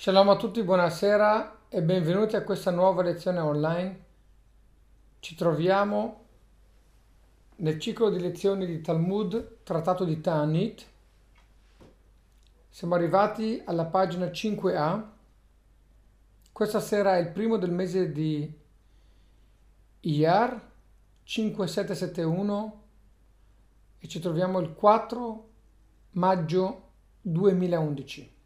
Shalom a tutti, buonasera e benvenuti a questa nuova lezione online. Ci troviamo nel ciclo di lezioni di Talmud, trattato di Tanit. Siamo arrivati alla pagina 5a. Questa sera è il primo del mese di Iyar 5771 e ci troviamo il 4 maggio 2011.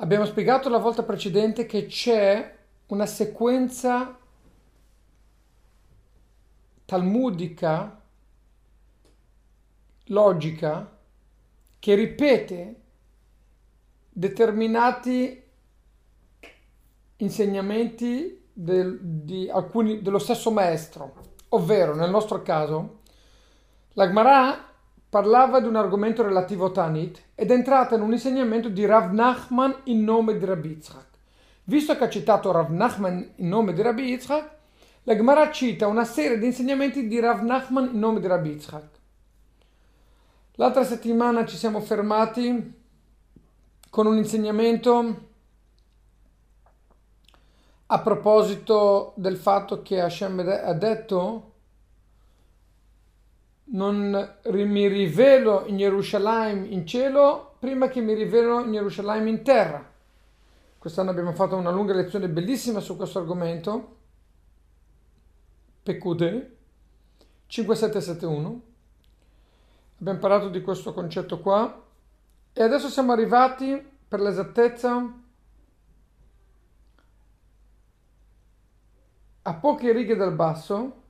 Abbiamo spiegato la volta precedente che c'è una sequenza talmudica, logica, che ripete determinati insegnamenti del, di alcuni, dello stesso maestro, ovvero nel nostro caso la Gemara parlava di un argomento relativo a Tanit ed è entrata in un insegnamento di Rav Nachman in nome di Rabbi Yitzhak. Visto che ha citato Rav Nachman in nome di Rabbi Yitzhak, la Gemara cita una serie di insegnamenti di Rav Nachman in nome di Rabbi Yitzhak. L'altra settimana ci siamo fermati con un insegnamento a proposito del fatto che Hashem ha detto non mi rivelo in Gerusalemme in cielo prima che mi rivelo in Gerusalemme in terra. Quest'anno abbiamo fatto una lunga lezione bellissima su questo argomento. Pecude 5771. Abbiamo parlato di questo concetto qua e adesso siamo arrivati per l'esattezza a poche righe dal basso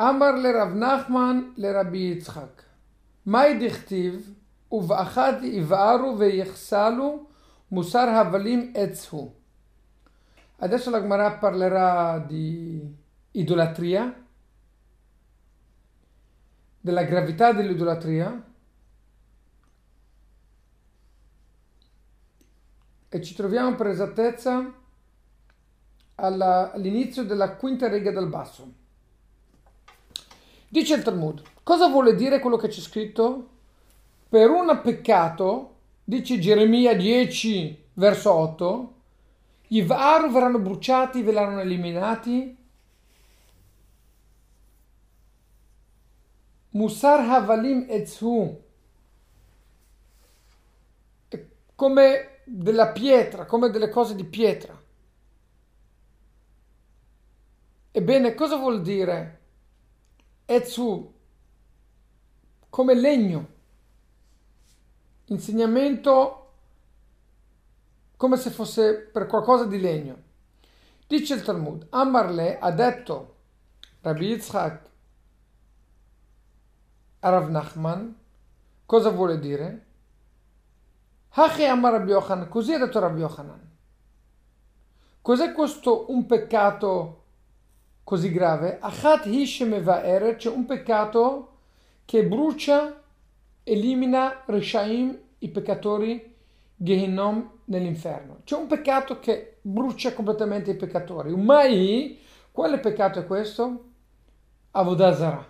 אמר לרב נחמן לרבי יצחק, מהי דכתיב ובאחד יבערו ויחסלו מוסר הבלים עץ הוא. Adesso la Gemara parlerà di idolatria, della gravità dell'idolatria e ci troviamo per esattezza alla, all'inizio della quinta riga dal basso. Dice il Talmud, cosa vuole dire quello che c'è scritto? Per un peccato, dice Geremia 10, verso 8, gli Varu verranno bruciati, verranno eliminati. Musar Havalim Etzu, come della pietra, come delle cose di pietra. Ebbene, cosa vuol dire? Etsu come legno, insegnamento come se fosse per qualcosa di legno. Dice il Talmud, Amarle ha detto Rabbi Yitzhak Rav Nachman, cosa vuole dire? Hachi Amar Rabbi Yochanan, così ha detto Rabbi Yochanan. Cos'è questo un peccato così grave, Achat Hishemeva'er, c'è un peccato che brucia, elimina Rishaim, i peccatori, Gehinnom nell'inferno. C'è un peccato che brucia completamente i peccatori. Mai, quale peccato è questo? Avodazara.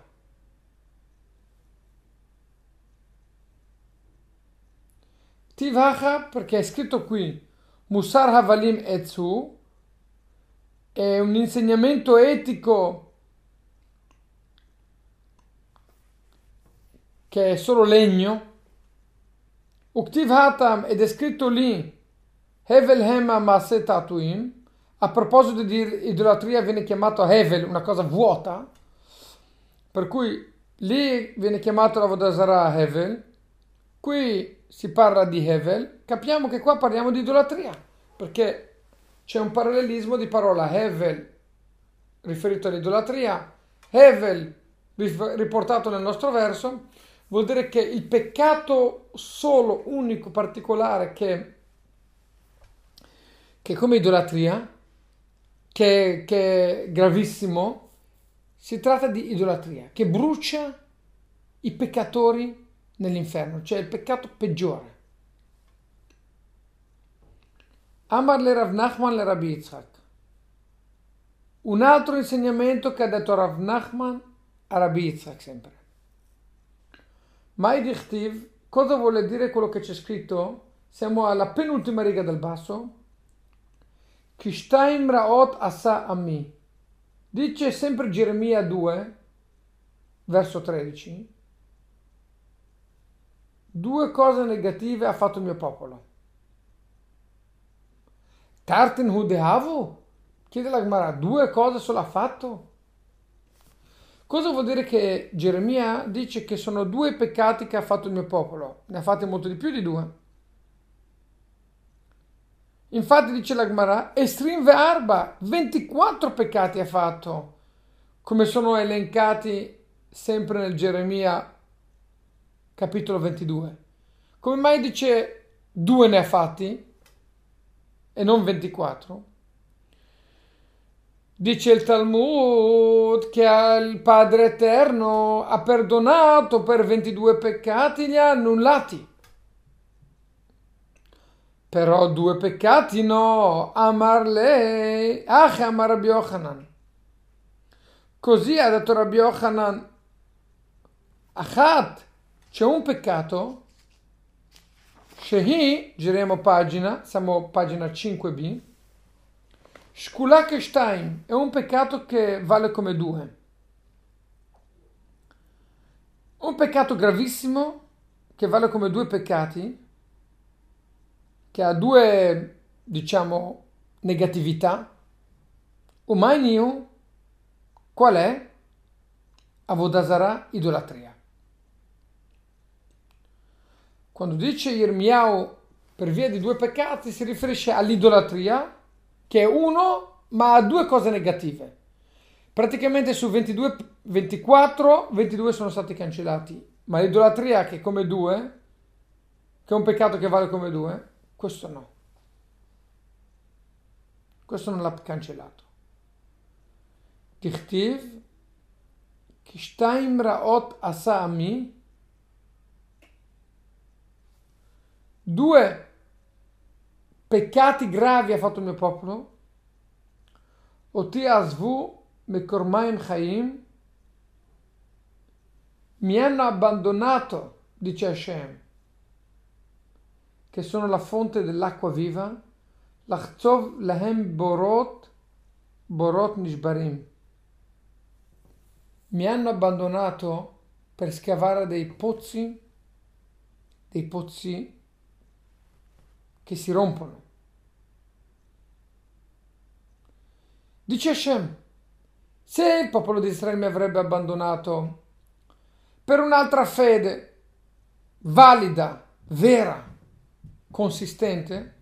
Tivacha, perché è scritto qui, Musar Havalim Etzu, è un insegnamento etico che è solo legno. Uktiv Hatam ed è scritto lì Hevel Hema Masetatuim. A proposito di idolatria viene chiamato Hevel, una cosa vuota, per cui lì viene chiamato la Vodazara Hevel, qui si parla di Hevel, capiamo che qua parliamo di idolatria, perché c'è un parallelismo di parola Hevel riferito all'idolatria, Hevel riportato nel nostro verso, vuol dire che il peccato solo, unico, particolare che, che come idolatria, che, che è gravissimo, si tratta di idolatria, che brucia i peccatori nell'inferno, cioè il peccato peggiore. Amar le Rav Nachman le Rabbi Yitzhak. Un altro insegnamento che ha detto Rav Nachman a Rabbi Yitzhak sempre. Mai dichtiv, cosa vuole dire quello che c'è scritto? Siamo alla penultima riga del basso. Kishtaim raot asa ami. Dice sempre Geremia 2, verso 13. Due cose negative ha fatto il mio popolo. Tartin Hudehavu? Chiede la Gemara, due cose solo ha fatto? Cosa vuol dire che Geremia dice che sono due peccati che ha fatto il mio popolo? Ne ha fatti molto di più di due. Infatti dice la Gemara, Estrim Arba, 24 peccati ha fatto, come sono elencati sempre nel Geremia capitolo 22. Come mai dice due ne ha fatti e non 24? Dice il Talmud che il Padre Eterno ha perdonato per 22 peccati, li ha annullati. Però due peccati no, amar lei, ach amar Rabbi Yochanan. Così ha detto Rabbi Yochanan, achat, c'è un peccato, Shehi, giriamo pagina, siamo pagina 5b, Shkulak Stein è un peccato che vale come due. Un peccato gravissimo che vale come due peccati, che ha due, diciamo, negatività. Umainiu, qual è? Avodazara, idolatria. Quando dice Irmiao per via di due peccati si riferisce all'idolatria che è uno ma ha due cose negative. Praticamente su 22, 24, 22 sono stati cancellati, ma l'idolatria che è come due, che è un peccato che vale come due, questo no. Questo non l'ha cancellato. Tichtiv, Kishtaim Raot Asami, due peccati gravi ha fatto il mio popolo? Oti asvu mekormaim chaim mi hanno abbandonato, dice Hashem, che sono la fonte dell'acqua viva, lachzov lahem borot, borot nishbarim. Mi hanno abbandonato per scavare dei pozzi, dei pozzi che si rompono. Dice Hashem, se il popolo di Israele mi avrebbe abbandonato per un'altra fede valida, vera, consistente,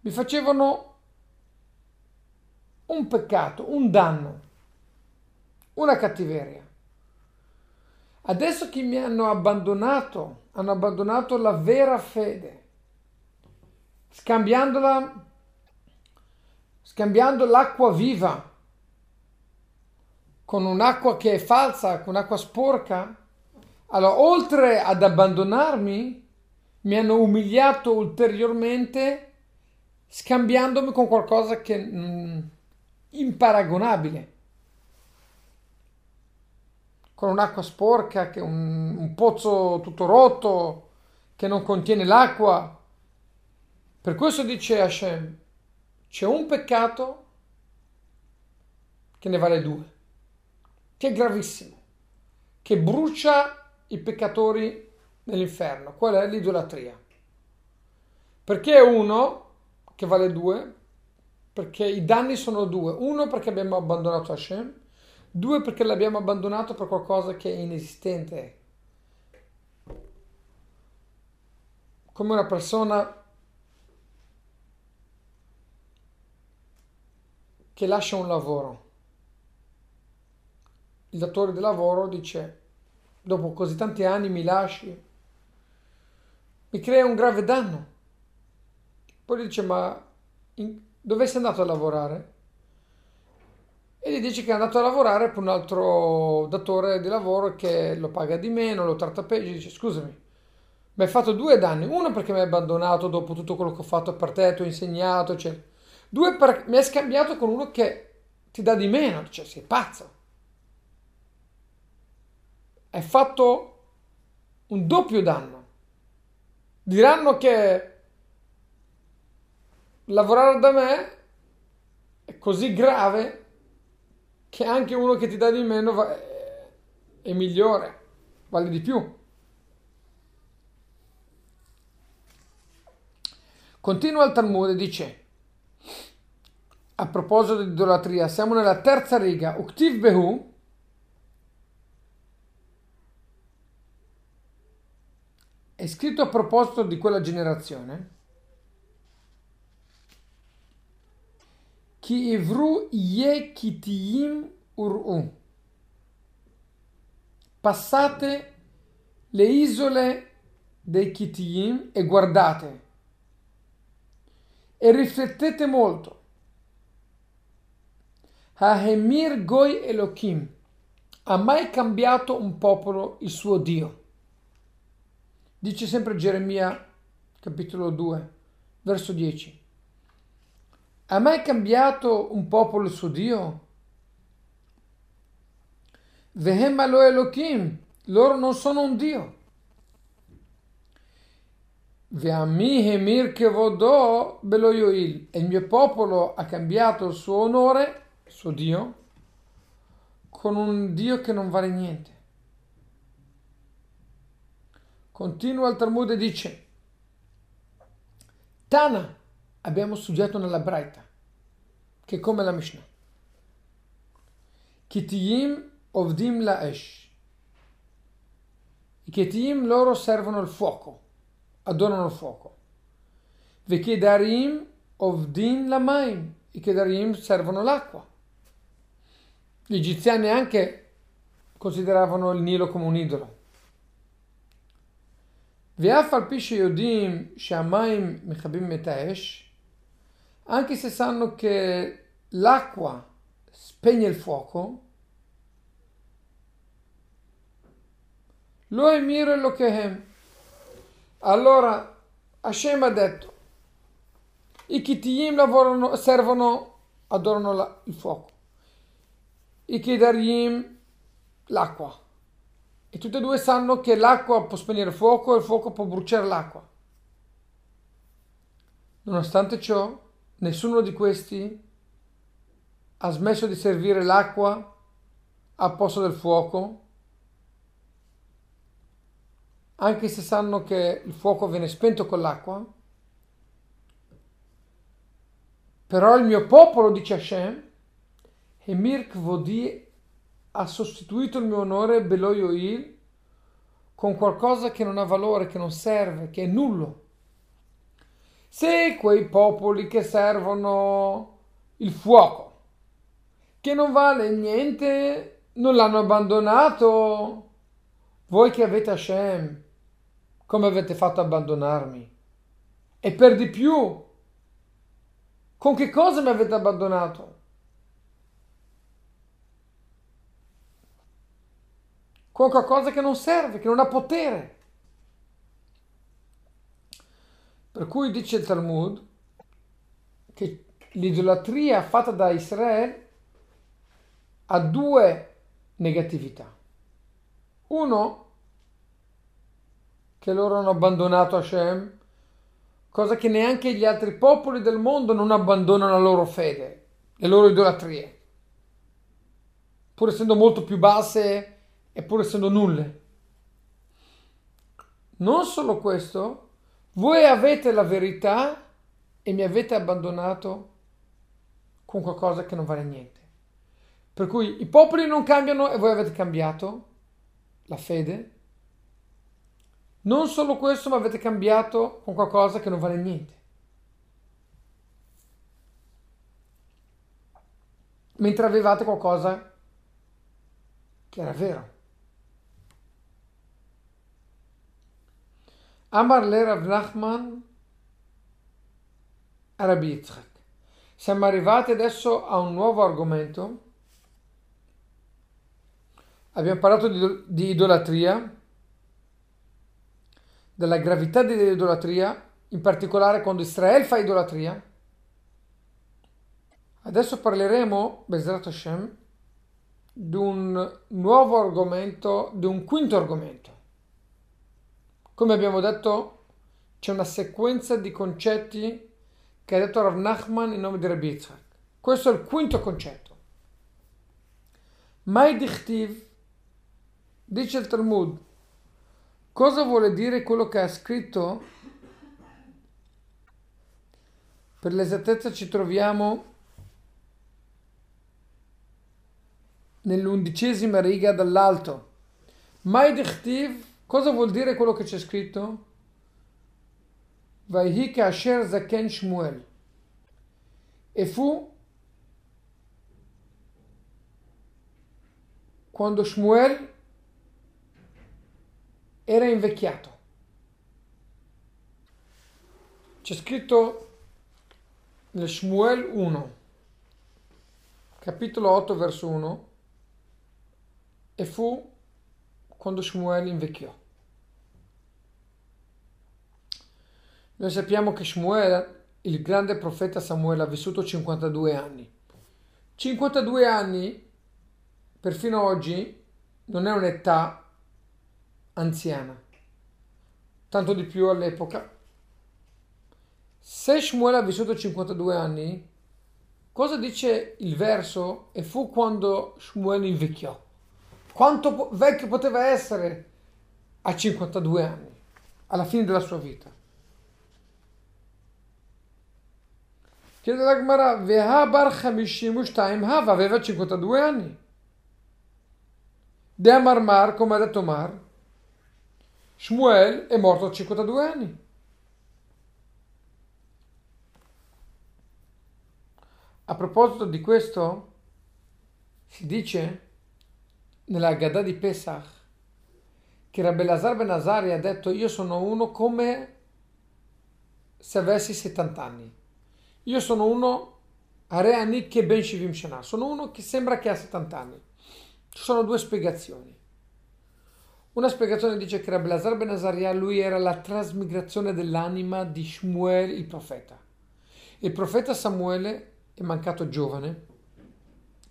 mi facevano un peccato, un danno, una cattiveria. Adesso che mi hanno abbandonato, hanno abbandonato la vera fede, scambiandola, scambiando l'acqua viva con un'acqua che è falsa, con un'acqua sporca, allora oltre ad abbandonarmi, mi hanno umiliato ulteriormente scambiandomi con qualcosa che mh, imparagonabile. Con un'acqua sporca, che un, un pozzo tutto rotto, che non contiene l'acqua, per questo dice Hashem, c'è un peccato che ne vale due, che è gravissimo, che brucia i peccatori nell'inferno. Qual è l'idolatria? Perché è uno che vale due? Perché i danni sono due. Uno perché abbiamo abbandonato Hashem, due perché l'abbiamo abbandonato per qualcosa che è inesistente. Come una persona che lascia un lavoro. Il datore di lavoro dice, dopo così tanti anni mi lasci, mi crea un grave danno. Poi dice, ma in, dove sei andato a lavorare? E gli dice che è andato a lavorare per un altro datore di lavoro che lo paga di meno, lo tratta peggio, dice, scusami, mi hai fatto due danni. Uno perché mi hai abbandonato dopo tutto quello che ho fatto per te, ti ho insegnato, eccetera. Due, per, mi hai scambiato con uno che ti dà di meno, cioè sei pazzo. Hai fatto un doppio danno. Diranno che lavorare da me è così grave che anche uno che ti dà di meno va, è migliore, vale di più. Continua il Talmud e dice, a proposito di idolatria, siamo nella terza riga, Uktiv Behu, è scritto a proposito di quella generazione, Ki ivru ye kitiyim ur'u. Passate le isole dei Kitiyim e guardate e riflettete molto. Hahemir Goi Elohim ha mai cambiato un popolo il suo Dio? Dice sempre Geremia capitolo 2 verso 10. Ha mai cambiato un popolo il suo Dio? Vehem lo Elohim, loro non sono un Dio. Ve'ami hemir kevodo belo yoil. E il mio popolo ha cambiato il suo onore, suo Dio, con un Dio che non vale niente. Continua il Talmud e dice, Tana, abbiamo studiato nella Braita, che è come la Mishnah. Kitiyim Ovdim Laesh. I Ketim loro servono il fuoco, adorano il fuoco. Vekedarim Ovdim Lamaim. I Kedarim servono l'acqua. Gli egiziani anche consideravano il Nilo come un idolo. ואף על פי שיודעים שהמים מכבים את האש, anche se sanno che l'acqua spegne il fuoco, Lo emiro Elokehem. Allora Hashem ha detto, i Kitiyim lavorano, servono, adorano la, il fuoco, i Kedarim l'acqua. E tutti e due sanno che l'acqua può spegnere fuoco e il fuoco può bruciare l'acqua. Nonostante ciò, nessuno di questi ha smesso di servire l'acqua al posto del fuoco anche se sanno che il fuoco viene spento con l'acqua. Però il mio popolo, dice Hashem, Emir Kvodi ha sostituito il mio onore Beloyoil con qualcosa che non ha valore, che non serve, che è nullo. Se quei popoli che servono il fuoco, che non vale niente, non l'hanno abbandonato, voi che avete Hashem, come avete fatto abbandonarmi? E per di più, con che cosa mi avete abbandonato? Con qualcosa che non serve, che non ha potere. Per cui dice il Talmud che l'idolatria fatta da Israele ha due negatività. Uno, che loro hanno abbandonato Hashem, cosa che neanche gli altri popoli del mondo non abbandonano la loro fede, le loro idolatrie, pur essendo molto più basse e pur essendo nulle. Non solo questo, voi avete la verità e mi avete abbandonato con qualcosa che non vale niente. Per cui i popoli non cambiano e voi avete cambiato la fede non solo questo, ma avete cambiato con qualcosa che non vale niente. Mentre avevate qualcosa che era vero. Le Rav Nachman Rabbi Yitzchak. Siamo arrivati adesso a un nuovo argomento. Abbiamo parlato di, di idolatria della gravità dell'idolatria, in particolare quando Israele fa idolatria. Adesso parleremo, Bezrat Hashem, di un nuovo argomento, di un quinto argomento. Come abbiamo detto, c'è una sequenza di concetti che ha detto Rav Nachman in nome di Rabbi Yitzhak. Questo è il quinto concetto. Mai dichtiv, dice il Talmud, cosa vuole dire quello che ha scritto? Per l'esattezza ci troviamo nell'undicesima riga dall'alto. Mai dichtiv, cosa vuol dire quello che c'è scritto? Vaihi Asher Zaken Shmuel. E fu quando Shmuel era invecchiato. C'è scritto nel Shmuel 1, capitolo 8, verso 1, e fu quando Shmuel invecchiò. Noi sappiamo che Shmuel, il grande profeta Samuele, ha vissuto 52 anni. 52 anni, perfino oggi, non è un'età anziana, tanto di più all'epoca. Se Shmuel ha vissuto 52 anni, cosa dice il verso? E fu quando Shmuel invecchiò. Quanto vecchio poteva essere a 52 anni, alla fine della sua vita? Chiede la Gemara, Vehabar Chamishim Hava aveva 52 anni. De Amar Mar, come ha detto Mar, Shmuel è morto a 52 anni. A proposito di questo, si dice nella Gadà di Pesach che Rabbi Lazar Ben Azari ha detto io sono uno come se avessi 70 anni. Io sono uno, Areani che ben Shivim Shana, sono uno che sembra che ha 70 anni. Ci sono due spiegazioni. Una spiegazione dice che Rabbi Lazar ben Azaria, lui era la trasmigrazione dell'anima di Shmuel il profeta. Il profeta Samuele è mancato giovane,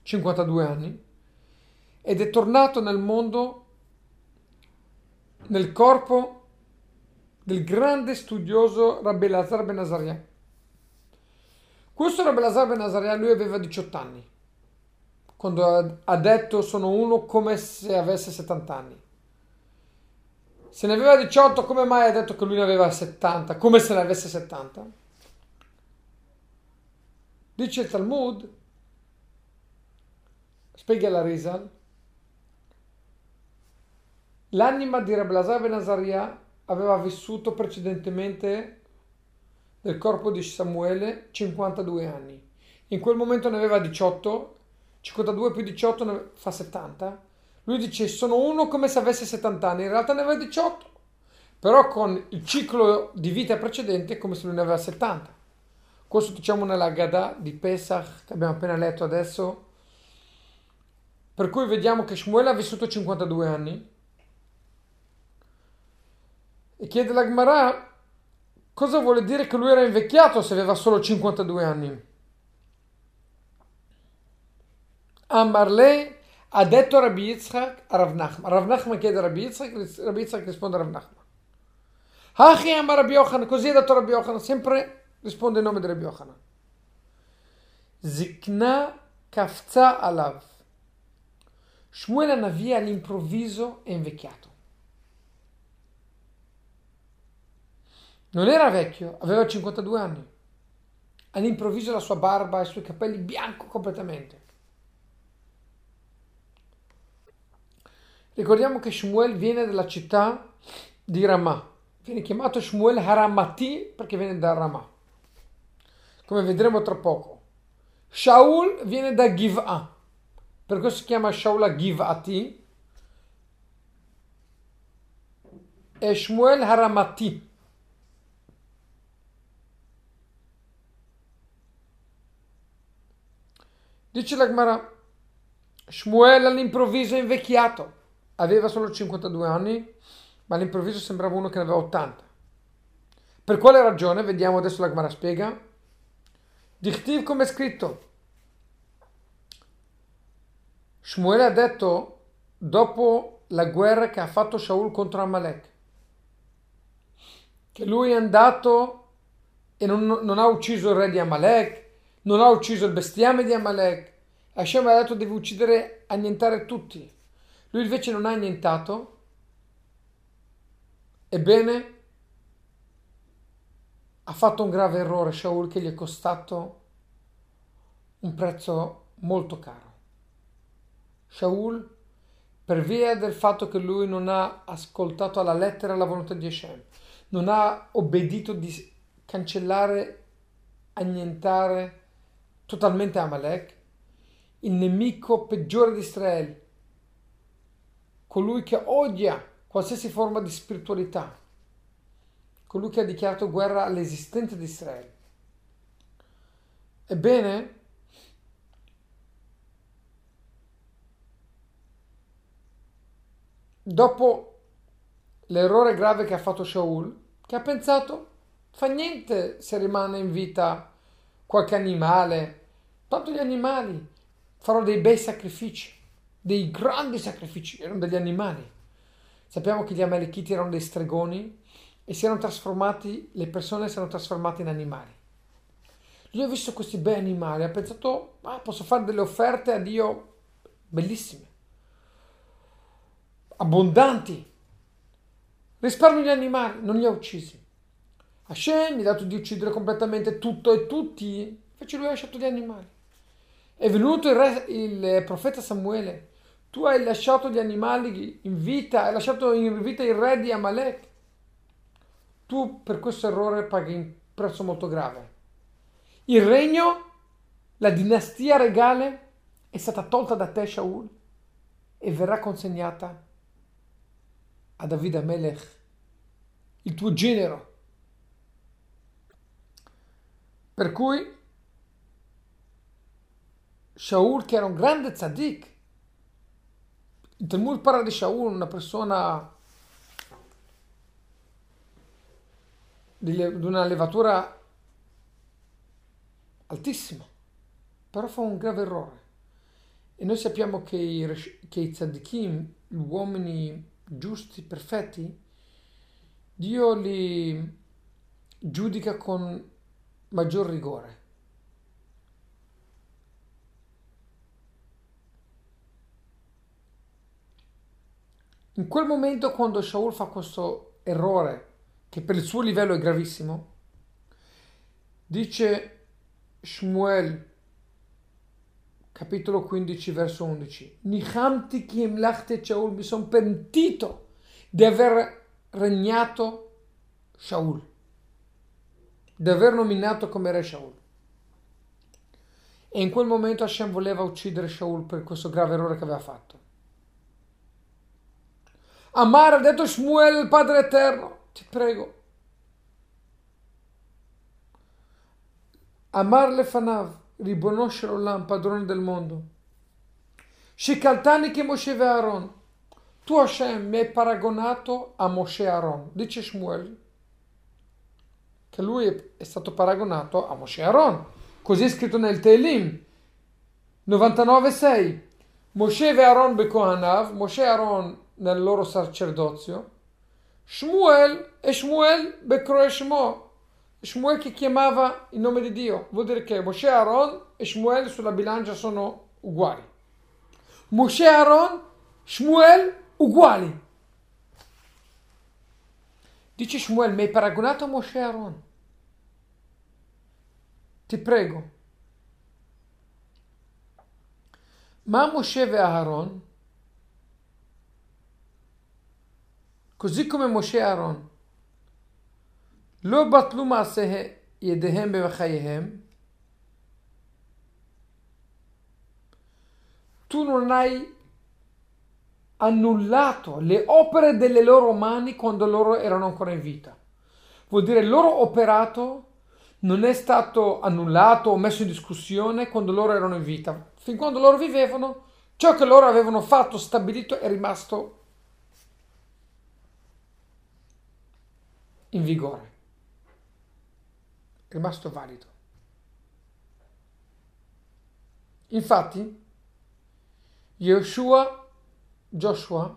52 anni, ed è tornato nel mondo, nel corpo del grande studioso Rabbi Lazar ben Azaria. Questo era Belazar Ben Azaria, lui aveva 18 anni, quando ha detto sono uno come se avesse 70 anni. Se ne aveva 18, come mai ha detto che lui ne aveva 70, come se ne avesse 70? Dice il Talmud, spiega la Rizal, l'anima di Rabelazar Ben Azaria aveva vissuto precedentemente del corpo di Samuele 52 anni. In quel momento ne aveva 18, 52 più 18 ne fa 70. Lui dice sono uno come se avesse 70 anni, in realtà ne aveva 18, però con il ciclo di vita precedente come se lui ne aveva 70. Questo diciamo nella Gada di Pesach che abbiamo appena letto adesso. Per cui vediamo che Shmuel ha vissuto 52 anni. E chiede la Gemara Cosa vuole dire che lui era invecchiato se aveva solo 52 anni? Amarle ha detto Rabbi Yitzhak a Rav Nachman. Rav Nachman chiede a Rabbi Yitzhak, Rabbi Yitzhak risponde a Rav Nachman. Hachi Amar Rabbi Yochanan, così ha detto Rabbi Yochanan, sempre risponde in nome di Rabbi Yochanan. Zikna kafza alav. Shmuel Anavi all'improvviso è invecchiato. Non era vecchio, aveva 52 anni. All'improvviso la sua barba e i suoi capelli bianco completamente. Ricordiamo che Shmuel viene dalla città di Ramah. Viene chiamato Shmuel Haramati perché viene da Ramah. Come vedremo tra poco. Shaul viene da Giv'ah. Per questo si chiama Shaul Giv'ati. E Shmuel Haramati. Dice la Gemara, Shmuel all'improvviso è invecchiato, aveva solo 52 anni, ma all'improvviso sembrava uno che ne aveva 80. Per quale ragione? Vediamo adesso la Gemara spiega. Dichtiv come è scritto. Shmuel ha detto dopo la guerra che ha fatto Shaul contro Amalek. che lui è andato e non, non ha ucciso il re di Amalek, non ha ucciso il bestiame di Amalek. Hashem ha detto devi uccidere, annientare tutti. Lui invece non ha annientato. Ebbene, ha fatto un grave errore Shaul che gli è costato un prezzo molto caro. Shaul, per via del fatto che lui non ha ascoltato alla lettera la volontà di Hashem, non ha obbedito di cancellare, annientare totalmente Amalek, il nemico peggiore di Israele, colui che odia qualsiasi forma di spiritualità, colui che ha dichiarato guerra all'esistenza di Israele. Ebbene, dopo l'errore grave che ha fatto Shaul, che ha pensato Fa niente se rimane in vita qualche animale. Tanto gli animali farò dei bei sacrifici, dei grandi sacrifici, erano degli animali. Sappiamo che gli Amalekiti erano dei stregoni e si erano trasformati, le persone si erano trasformate in animali. Lui ha visto questi bei animali, ha pensato, ah, posso fare delle offerte a Dio bellissime, abbondanti. Risparmio gli animali, non li ha uccisi. Hashem gli ha dato di uccidere completamente tutto e tutti, invece lui ha lasciato gli animali. È venuto il, re, il profeta Samuele, tu hai lasciato gli animali in vita, hai lasciato in vita il re di Amalek. Tu per questo errore paghi un prezzo molto grave. Il regno, la dinastia regale è stata tolta da te, Shaul, e verrà consegnata a David Amelech, il tuo genero Per cui Shaul, che era un grande tzaddik, il Talmud parla di Shaul, una persona di una levatura altissima, però fa un grave errore. E noi sappiamo che i, che i tzaddikim, gli uomini giusti, perfetti, Dio li giudica con maggior rigore. In quel momento, quando Shaul fa questo errore, che per il suo livello è gravissimo, dice Shmuel, capitolo 15, verso 11, Nichamti kim lachte Shaul, mi sono pentito di aver regnato Shaul di aver nominato come re Shaul. E in quel momento Hashem voleva uccidere Shaul per questo grave errore che aveva fatto. Amar ha detto Shmuel, Padre Eterno, ti prego. Amar Lefanav, riconoscere l'Olam, padrone del mondo. Shikaltani che Moshe e Aaron. Tu Hashem mi hai paragonato a Moshe Aaron. Dice Shmuel, che lui è stato paragonato a Moshe Aaron. Così è scritto nel Teilim 99.6. Moshe e Aaron bekohanav, Moshe Aaron nel loro sacerdozio, Shmuel e Shmuel bekroe Shmo, Shmuel che chiamava il nome di Dio. Vuol dire che Moshe e Aaron e Shmuel sulla bilancia sono uguali. Moshe e Aaron, Shmuel uguali. Dice Shmuel, mi hai paragonato a Moshe e Aaron. Ti prego. Ma Moshe e Aaron, così come Moshe e Aaron. Lo batlu masehe yedehem bevachayehem. Tu non hai annullato le opere delle loro mani quando loro erano ancora in vita. Vuol dire il loro operato non è stato annullato o messo in discussione quando loro erano in vita. Fin quando loro vivevano, ciò che loro avevano fatto, stabilito è rimasto in vigore, rimasto valido. Infatti, Yeshua Joshua,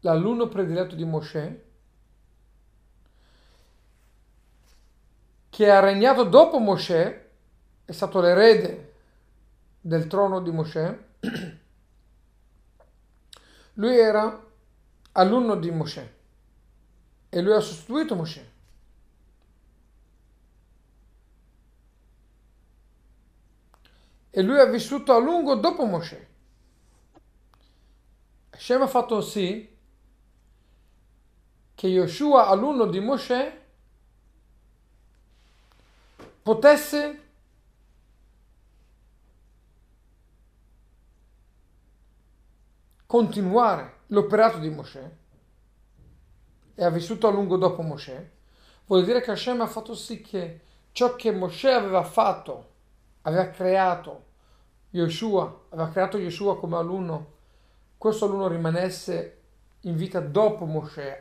l'alunno prediletto di Mosè, che ha regnato dopo Mosè, è stato l'erede del trono di Mosè, lui era alunno di Mosè e lui ha sostituito Mosè. E lui ha vissuto a lungo dopo Mosè. Hashem ha fatto sì che Yoshua, alunno di Mosè, potesse continuare l'operato di Mosè e ha vissuto a lungo dopo Mosè, vuol dire che Hashem ha fatto sì che ciò che Mosè aveva fatto, aveva creato Yeshua, aveva creato Yeshua come alunno, questo alunno rimanesse in vita dopo Mosè,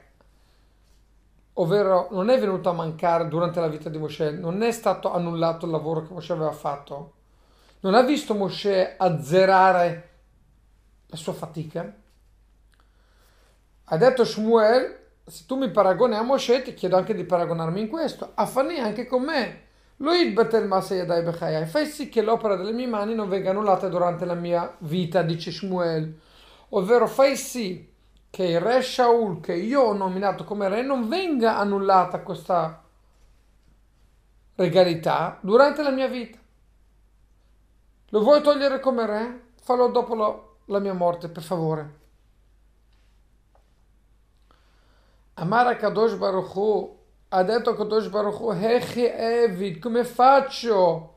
ovvero non è venuto a mancare durante la vita di Mosè, non è stato annullato il lavoro che Mosè aveva fatto, non ha visto Mosè azzerare la sua fatica. Ha detto Shmuel, se tu mi paragoni a Mosè, ti chiedo anche di paragonarmi in questo. Affani anche con me. Fai sì che l'opera delle mie mani non venga annullata durante la mia vita, dice Shmuel. Ovvero fai sì che il re Shaul, che io ho nominato come re, non venga annullata questa regalità durante la mia vita. Lo vuoi togliere come re? Fallo dopo la mia morte, per favore. Detto Kadosh Baruch Hu, Hechi Evid, come faccio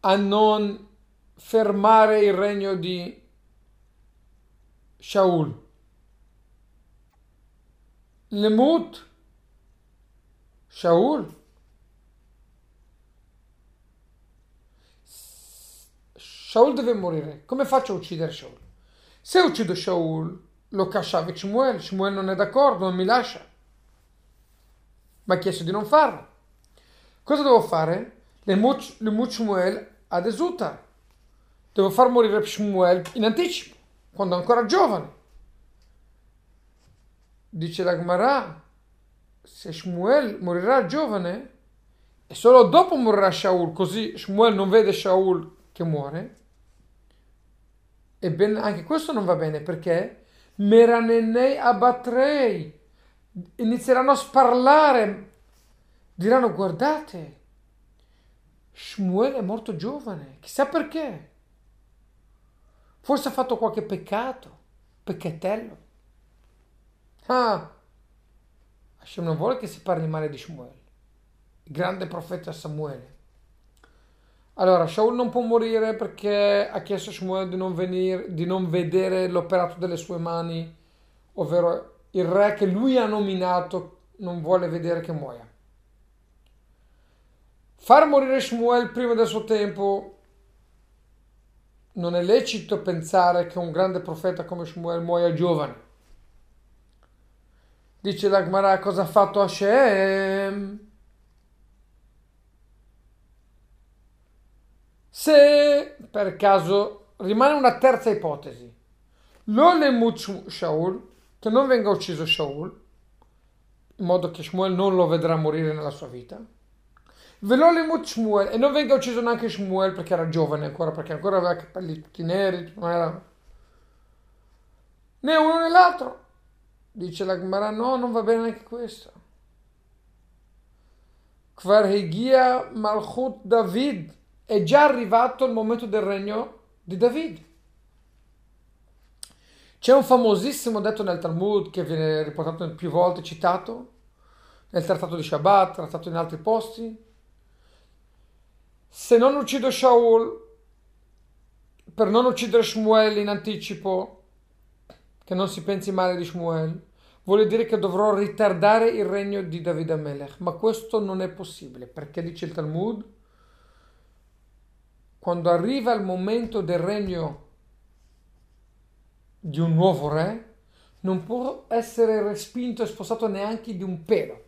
a non fermare il regno di Shaul? Lemut Shaul Shaul deve morire. Come faccio a uccidere Shaul? Se uccido Shaul, lo cacciava Shmuel, Shmuel non è d'accordo, non mi lascia. Ma ha chiesto di non farlo. Cosa devo fare? Le mut Shmuel ad esuta. Devo far morire Shmuel in anticipo, quando è ancora giovane. Dice la Gemara, se Shmuel morirà giovane, e solo dopo morirà Shaul, così Shmuel non vede Shaul che muore, ebbene anche questo non va bene perché Meranenei abbatrei. Inizieranno a sparlare. Diranno guardate, Shmuel è molto giovane, chissà perché. Forse ha fatto qualche peccato, peccatello. Ah, Hashem non vuole che si parli male di Shmuel, il grande profeta Samuele. Allora, Shaul non può morire perché ha chiesto a Shmuel di non, venire, di non vedere l'operato delle sue mani, ovvero il re che lui ha nominato non vuole vedere che muoia. Far morire Shmuel prima del suo tempo non è lecito pensare che un grande profeta come Shmuel muoia giovane. Dice l'Agmarà cosa ha fatto Hashem? Se per caso rimane una terza ipotesi, l'Olemut Shaul, che non venga ucciso Shaul, in modo che Shmuel non lo vedrà morire nella sua vita, Velolimut Shmuel, e non venga ucciso neanche Shmuel perché era giovane ancora, perché ancora aveva capelli tutti neri, non era né uno né l'altro. Dice la Gemara, no, non va bene neanche questo. Kvar Malchut David, è già arrivato il momento del regno di David. C'è un famosissimo detto nel Talmud che viene riportato più volte, citato, nel trattato di Shabbat, trattato in altri posti. Se non uccido Shaul, per non uccidere Shmuel in anticipo, che non si pensi male di Shmuel, vuol dire che dovrò ritardare il regno di David Amelech. Ma questo non è possibile, perché dice il Talmud, quando arriva il momento del regno di un nuovo re, non può essere respinto e spostato neanche di un pelo.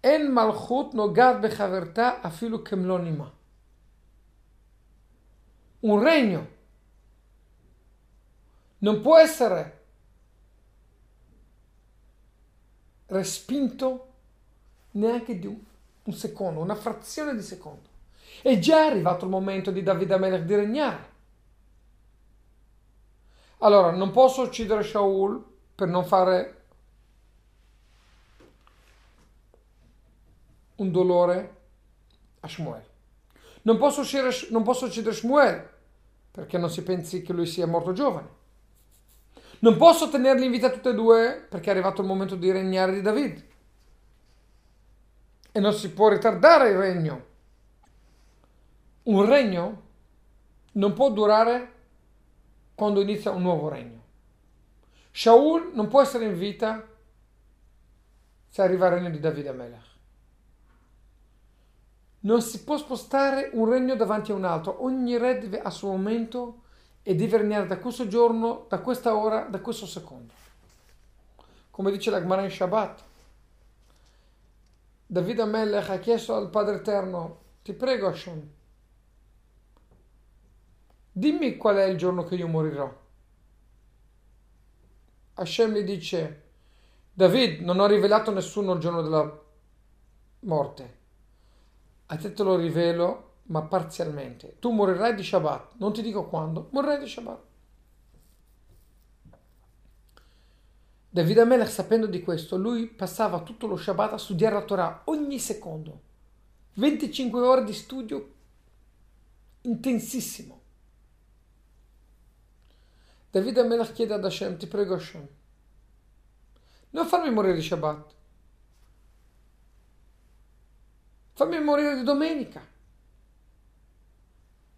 En malchut nogad bechaverta afilu kemlonima. Un regno non può essere respinto neanche di un, un secondo, una frazione di secondo. È già arrivato il momento di Davide Amelech di regnare. Allora, non posso uccidere Shaul per non fare un dolore a Shmuel. Non posso, uscire, non posso uccidere Shmuel perché non si pensi che lui sia morto giovane. Non posso tenerli in vita tutte e due perché è arrivato il momento di regnare di David. E non si può ritardare il regno. Un regno non può durare quando inizia un nuovo regno. Shaul non può essere in vita se arriva il regno di Davide Melech. Non si può spostare un regno davanti a un altro, ogni re deve a suo momento e deve regnare da questo giorno, da questa ora, da questo secondo. Come dice la Gemara in Shabbat, Davide Melech ha chiesto al Padre Eterno, ti prego Hashem, dimmi qual è il giorno che io morirò. Hashem gli dice, David, non ho rivelato a nessuno il giorno della morte. A te te lo rivelo, ma parzialmente. Tu morirai di Shabbat, non ti dico quando, morirai di Shabbat. Davide Amelech, sapendo di questo, lui passava tutto lo Shabbat a studiare la Torah ogni secondo. 25 ore di studio intensissimo. Davide Amelech chiede ad Hashem, ti prego Hashem, non farmi morire di Shabbat, fammi morire di domenica.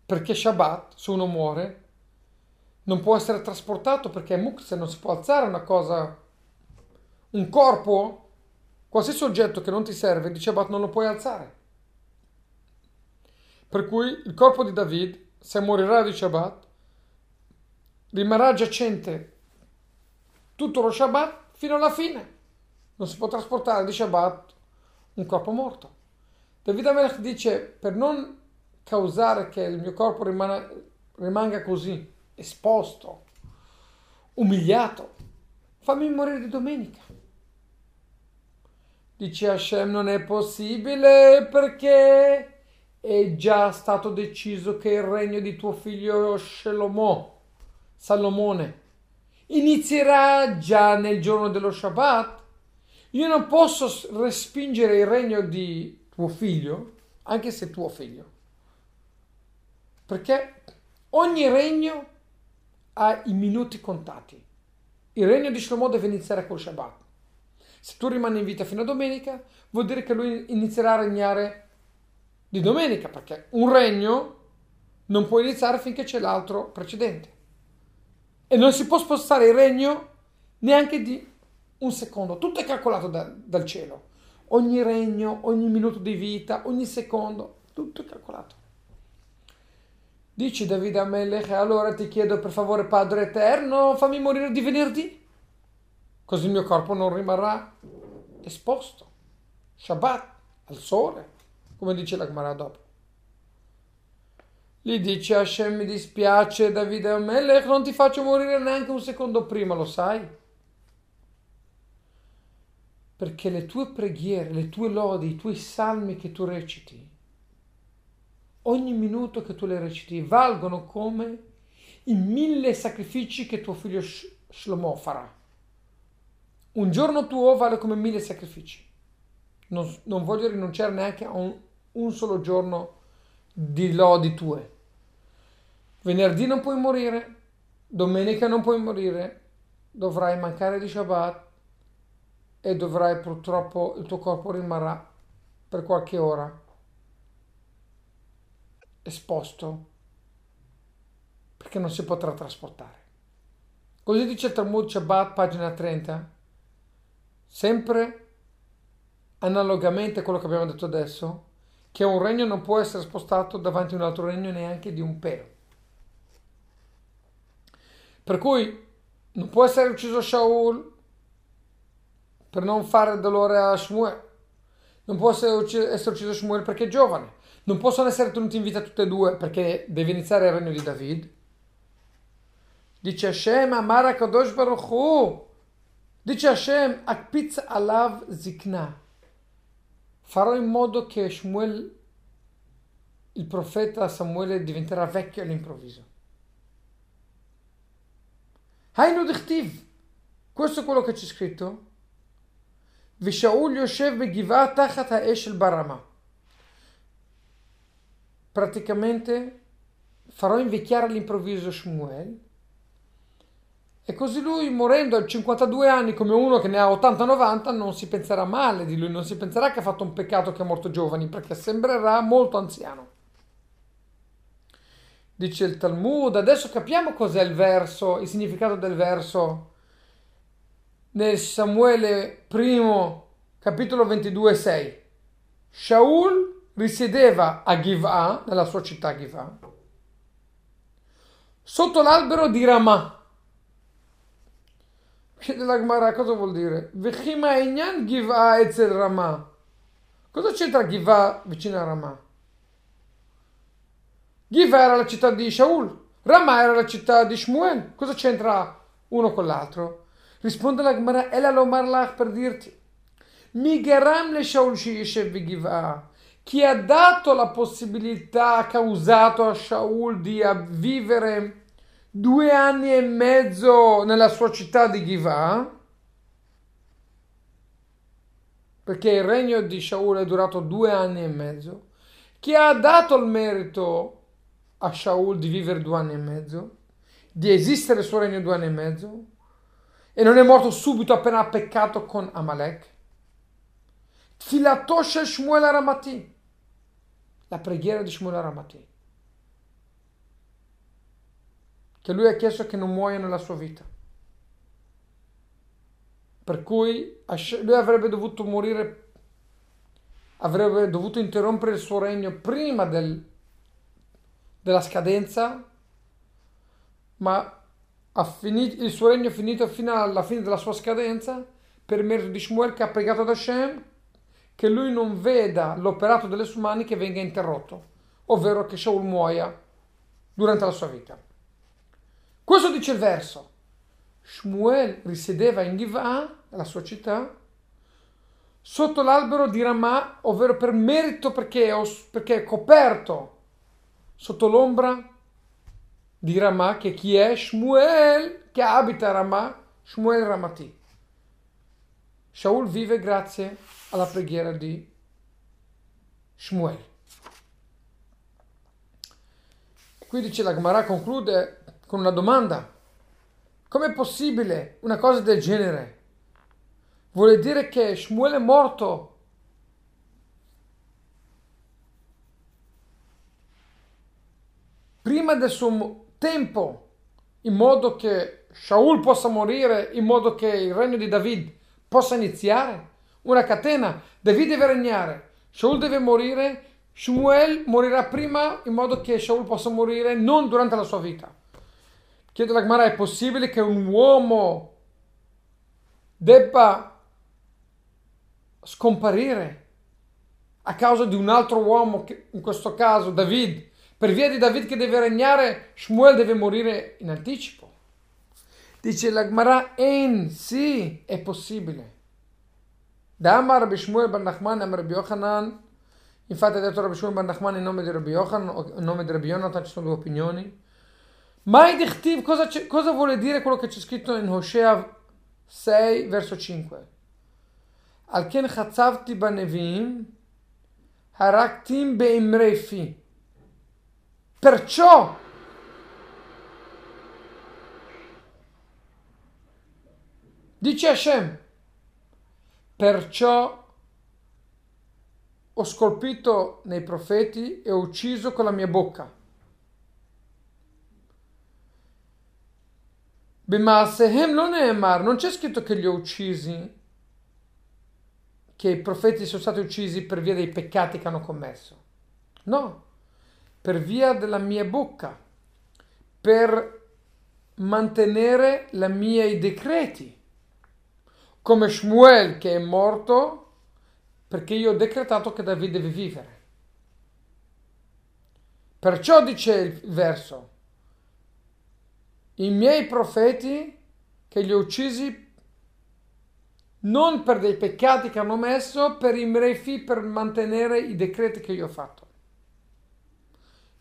Perché Shabbat, se uno muore, non può essere trasportato perché è mukse, non si può alzare una cosa, un corpo, qualsiasi oggetto che non ti serve di Shabbat non lo puoi alzare. Per cui il corpo di David, se morirà di Shabbat, rimarrà giacente tutto lo Shabbat fino alla fine. Non si può trasportare di Shabbat un corpo morto. David Amelech dice per non causare che il mio corpo rimane, rimanga così esposto, umiliato, fammi morire di domenica. Dice Hashem non è possibile perché è già stato deciso che il regno di tuo figlio Shelomo Salomone, inizierà già nel giorno dello Shabbat. Io non posso respingere il regno di tuo figlio, anche se tuo figlio. Perché ogni regno ha i minuti contati. Il regno di Shlomo deve iniziare col Shabbat. Se tu rimani in vita fino a domenica, vuol dire che lui inizierà a regnare di domenica, perché un regno non può iniziare finché c'è l'altro precedente. E non si può spostare il regno neanche di un secondo. Tutto è calcolato da, dal cielo. Ogni regno, ogni minuto di vita, ogni secondo, tutto è calcolato. Dici Davide a Melech, allora ti chiedo per favore Padre Eterno, fammi morire di venerdì, così il mio corpo non rimarrà esposto. Shabbat, al sole, come dice la Gemara dopo. Gli dice Hashem mi dispiace Davide Amelech, non ti faccio morire neanche un secondo prima, lo sai? Perché le tue preghiere, le tue lodi, i tuoi salmi che tu reciti, ogni minuto che tu le reciti, valgono come i mille sacrifici che tuo figlio Shlomo farà. Un giorno tuo vale come mille sacrifici. Non, non voglio rinunciare neanche a un, un solo giorno di lodi tue. Venerdì non puoi morire, domenica non puoi morire, dovrai mancare di Shabbat e dovrai purtroppo il tuo corpo rimarrà per qualche ora esposto perché non si potrà trasportare. Così dice il Talmud Shabbat, pagina 30. Sempre analogamente a quello che abbiamo detto adesso, che un regno non può essere spostato davanti a un altro regno neanche di un pelo. Per cui non può essere ucciso Shaul per non fare dolore a Shmuel. Non può essere ucciso, Shmuel perché è giovane. Non possono essere tenuti in vita tutte e due perché deve iniziare il regno di David. Dice Hashem, Amara Kadosh Baruch Hu. Dice Hashem, Akpiz alav zikna. Farò in modo che Shmuel, il profeta Samuele, diventerà vecchio all'improvviso. Hainu dichtiv. Questo è quello che c'è scritto. Yoshev begiva tachat ha'esh el barama. Praticamente farò invecchiare all'improvviso Shmuel e così lui morendo a 52 anni come uno che ne ha 80-90 non si penserà male di lui, non si penserà che ha fatto un peccato che è morto giovani perché sembrerà molto anziano. Dice il Talmud, adesso capiamo cos'è il verso, il significato del verso nel Samuele I, capitolo 22, 6. Shaul risiedeva a Giv'ah, nella sua città Giv'ah, sotto l'albero di Ramah Chiede la Gemara cosa vuol dire? Vechima Inyan Giva Ezel Rama. Cosa c'entra Giva vicino a Rama? Giva era la città di Shaul, Rama era la città di Shmuel. Cosa c'entra uno con l'altro? Risponde la Gemara, Ela Lomar Lach per dirti. Migeram le Shaul Shiyeshev Giva. Chi ha dato la possibilità, ha causato a Shaul di vivere due anni e mezzo nella sua città di Givà, perché il regno di Shaul è durato due anni e mezzo, chi ha dato il merito a Shaul di vivere due anni e mezzo, di esistere il suo regno due anni e mezzo, e non è morto subito appena ha peccato con Amalek. Filatosha Shmuel Aramati, la preghiera di Shmuel Aramati che lui ha chiesto che non muoia nella sua vita. Per cui lui avrebbe dovuto morire, avrebbe dovuto interrompere il suo regno prima del, della scadenza, ma finito, il suo regno è finito fino alla fine della sua scadenza per merito di Shmuel che ha pregato ad Hashem che lui non veda l'operato delle sue mani che venga interrotto, ovvero che Shaul muoia durante la sua vita. Questo dice il verso. Shmuel risiedeva in Giv'ah, la sua città, sotto l'albero di Ramah, ovvero per merito perché, perché è coperto sotto l'ombra di Ramah, che chi è? Shmuel, che abita Ramah, Shmuel Ramati. Shaul vive grazie alla preghiera di Shmuel. Qui dice la Gemara conclude con una domanda. Com'è possibile una cosa del genere? Vuole dire che Shmuel è morto prima del suo tempo, in modo che Shaul possa morire, in modo che il regno di David possa iniziare? Una catena, David deve regnare, Shaul deve morire, Shmuel morirà prima in modo che Shaul possa morire non durante la sua vita. Chiede la Gemara, è possibile che un uomo debba scomparire a causa di un altro uomo, in questo caso David, per via di David che deve regnare, Shmuel deve morire in anticipo. Dice la Gemara, en, sì, è possibile. Da Amar Shmuel ben Nachman Amar Yochanan, infatti ha detto Rabbi Shmuel ben Nachman in nome di Rabbi Yochanan, in nome di Rabbi Yonatan ci sono due opinioni. Mai dichtiv, cosa, cosa vuole dire quello che c'è scritto in Hosea 6, verso 5? Al ken chatzavti banevim, haraktim beimrefi. Perciò dice Hashem, perciò ho scolpito nei profeti e ho ucciso con la mia bocca. Bimaasehem lo neemar, non c'è scritto che li ho uccisi, che i profeti sono stati uccisi per via dei peccati che hanno commesso. No, per via della mia bocca, per mantenere la miei decreti. Come Shmuel che è morto perché io ho decretato che Davide deve vivere. Perciò dice il verso, i miei profeti che li ho uccisi non per dei peccati che hanno messo, per i mrefi, per mantenere i decreti che io ho fatto.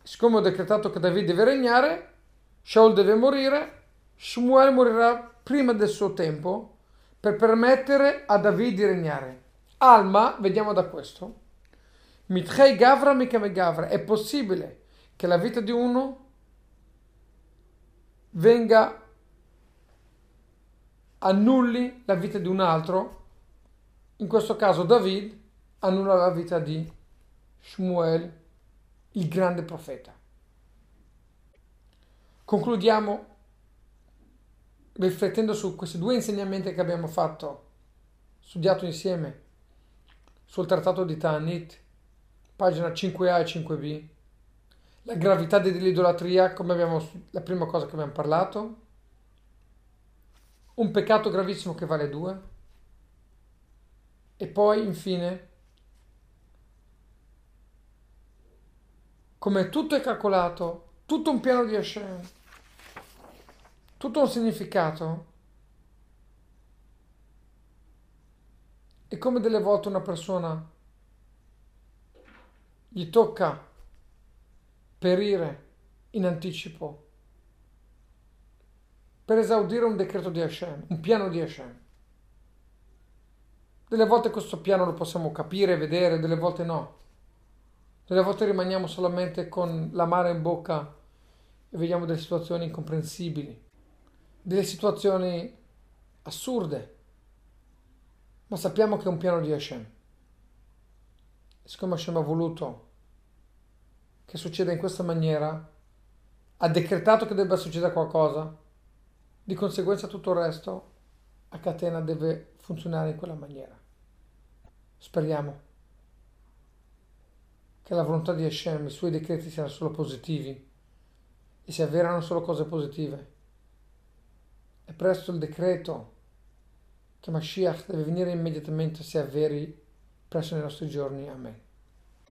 Siccome ho decretato che David deve regnare, Shaul deve morire, Shmuel morirà prima del suo tempo per permettere a David di regnare. Alma, vediamo da questo. Mitchei Gavra Mikame Gavra, è possibile che la vita di uno venga annulli la vita di un altro, in questo caso David annulla la vita di Shmuel, il grande profeta. Concludiamo riflettendo su questi due insegnamenti che abbiamo fatto, studiato insieme, sul trattato di Tanit, pagina 5a e 5b, la gravità dell'idolatria, come abbiamo, la prima cosa che abbiamo parlato, un peccato gravissimo che vale due, e poi infine come tutto è calcolato, tutto un piano di Hashem, tutto un significato, e come delle volte una persona gli tocca perire in anticipo per esaudire un decreto di Hashem, un piano di Hashem. Delle volte questo piano lo possiamo capire, vedere, delle volte no. Delle volte rimaniamo solamente con l'amaro in bocca e vediamo delle situazioni incomprensibili, delle situazioni assurde, ma sappiamo che è un piano di Hashem. Siccome Hashem ha voluto che succeda in questa maniera, ha decretato che debba succedere qualcosa, di conseguenza tutto il resto a catena deve funzionare in quella maniera. Speriamo che la volontà di Hashem, i suoi decreti siano solo positivi e si avverano solo cose positive. E presto il decreto che Mashiach deve venire immediatamente si avveri presso nei nostri giorni. Amen.